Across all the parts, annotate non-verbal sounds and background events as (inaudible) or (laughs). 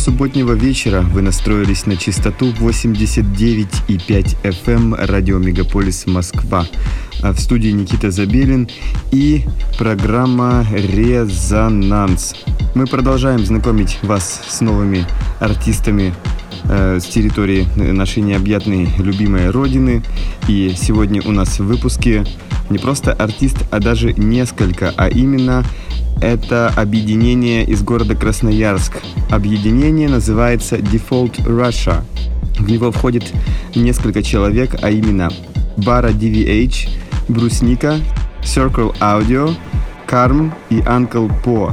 субботнего вечера. Вы настроились на частоту 89,5 FM эм радио Мегаполис Москва. А в студии Никита Забелин и программа «Резонанс». Мы продолжаем знакомить вас с новыми артистами э, с территории нашей необъятной любимой родины. И сегодня у нас в выпуске не просто артист, а даже несколько, а именно это объединение из города Красноярск. Объединение называется Default Russia. В него входит несколько человек, а именно Бара DVH, Брусника, Circle Audio, Карм и Uncle Po.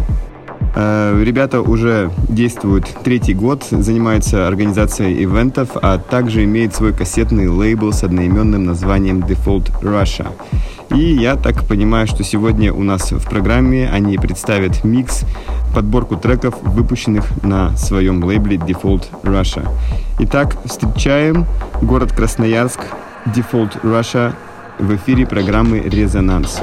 Э, ребята уже действуют третий год, занимаются организацией ивентов, а также имеют свой кассетный лейбл с одноименным названием Default Russia. И я так понимаю, что сегодня у нас в программе они представят микс, подборку треков, выпущенных на своем лейбле Default Russia. Итак, встречаем город Красноярск, Default Russia в эфире программы «Резонанс».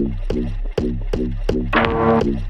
Thank you.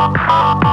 Thank you.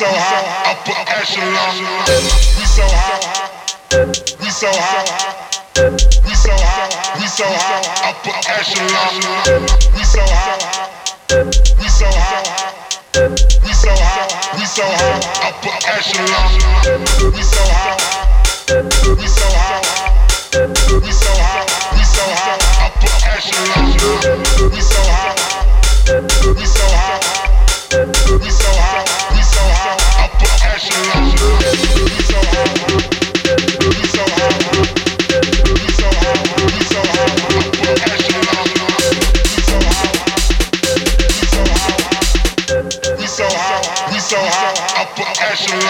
so high, upper echelon. We so high, we so high, we so high, we so high, upper echelon. We so high, we so high. We so high, we so high, upper echelon. We so high, we so high, we so high, we so high, upper echelon. We so high, we so high, we so high. National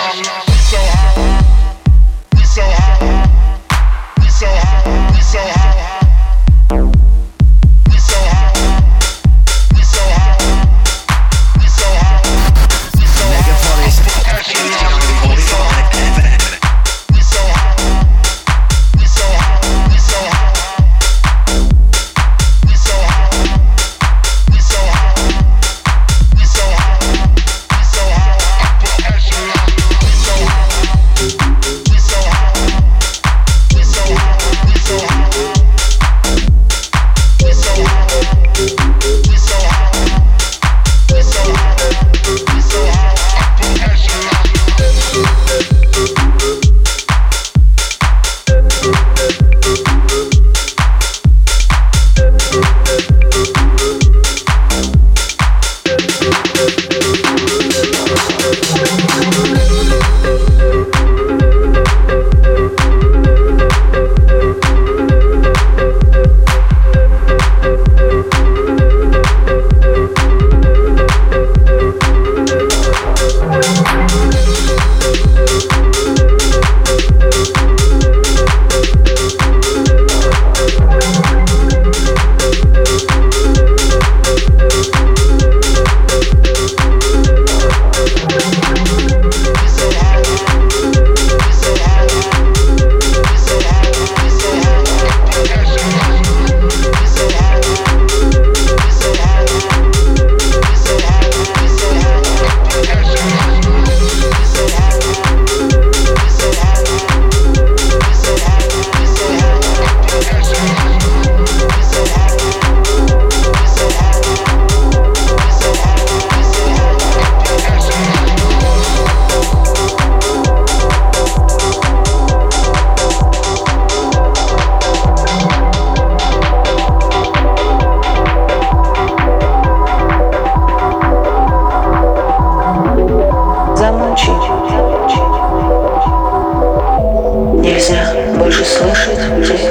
нельзя больше слышать тебя.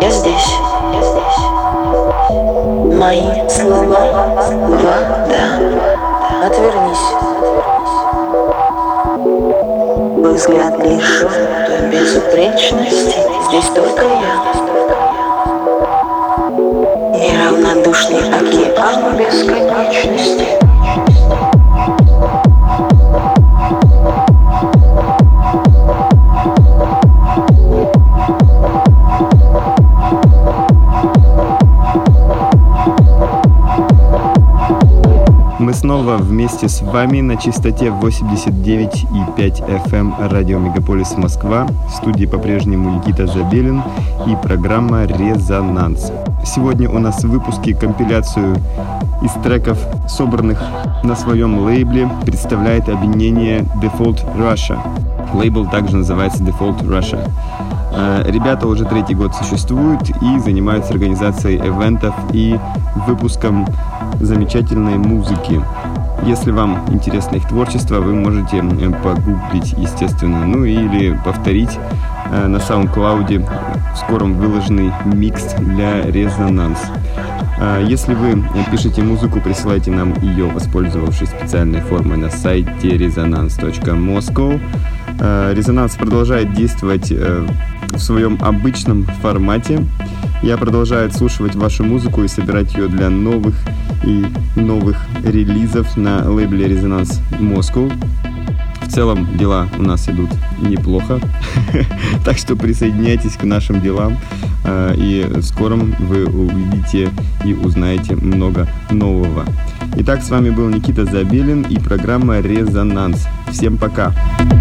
Я здесь. Мои слова вода. Отвернись. Мой взгляд лишен той безупречности. Здесь только я. И Неравнодушный океан бесконечности. Снова вместе с вами на частоте 89,5 FM эм радио Мегаполис Москва. В студии по-прежнему Никита Забелин и программа «Резонанс». Сегодня у нас в выпуске компиляцию из треков, собранных на своем лейбле, представляет объединение Default Russia. Лейбл также называется Default Russia. Э, ребята уже третий год существуют и занимаются организацией ивентов и выпуском замечательной музыки. Если вам интересно их творчество, вы можете погуглить, естественно, ну или повторить э, на SoundCloud в скором выложенный микс для резонанс. Э, если вы пишете музыку, присылайте нам ее, воспользовавшись специальной формой на сайте resonance.moscow. Резонанс продолжает действовать в своем обычном формате. Я продолжаю слушать вашу музыку и собирать ее для новых и новых релизов на лейбле Резонанс Moscow. В целом дела у нас идут неплохо, (laughs) так что присоединяйтесь к нашим делам, э, и скором вы увидите и узнаете много нового. Итак, с вами был Никита Забелин и программа «Резонанс». Всем пока! Пока.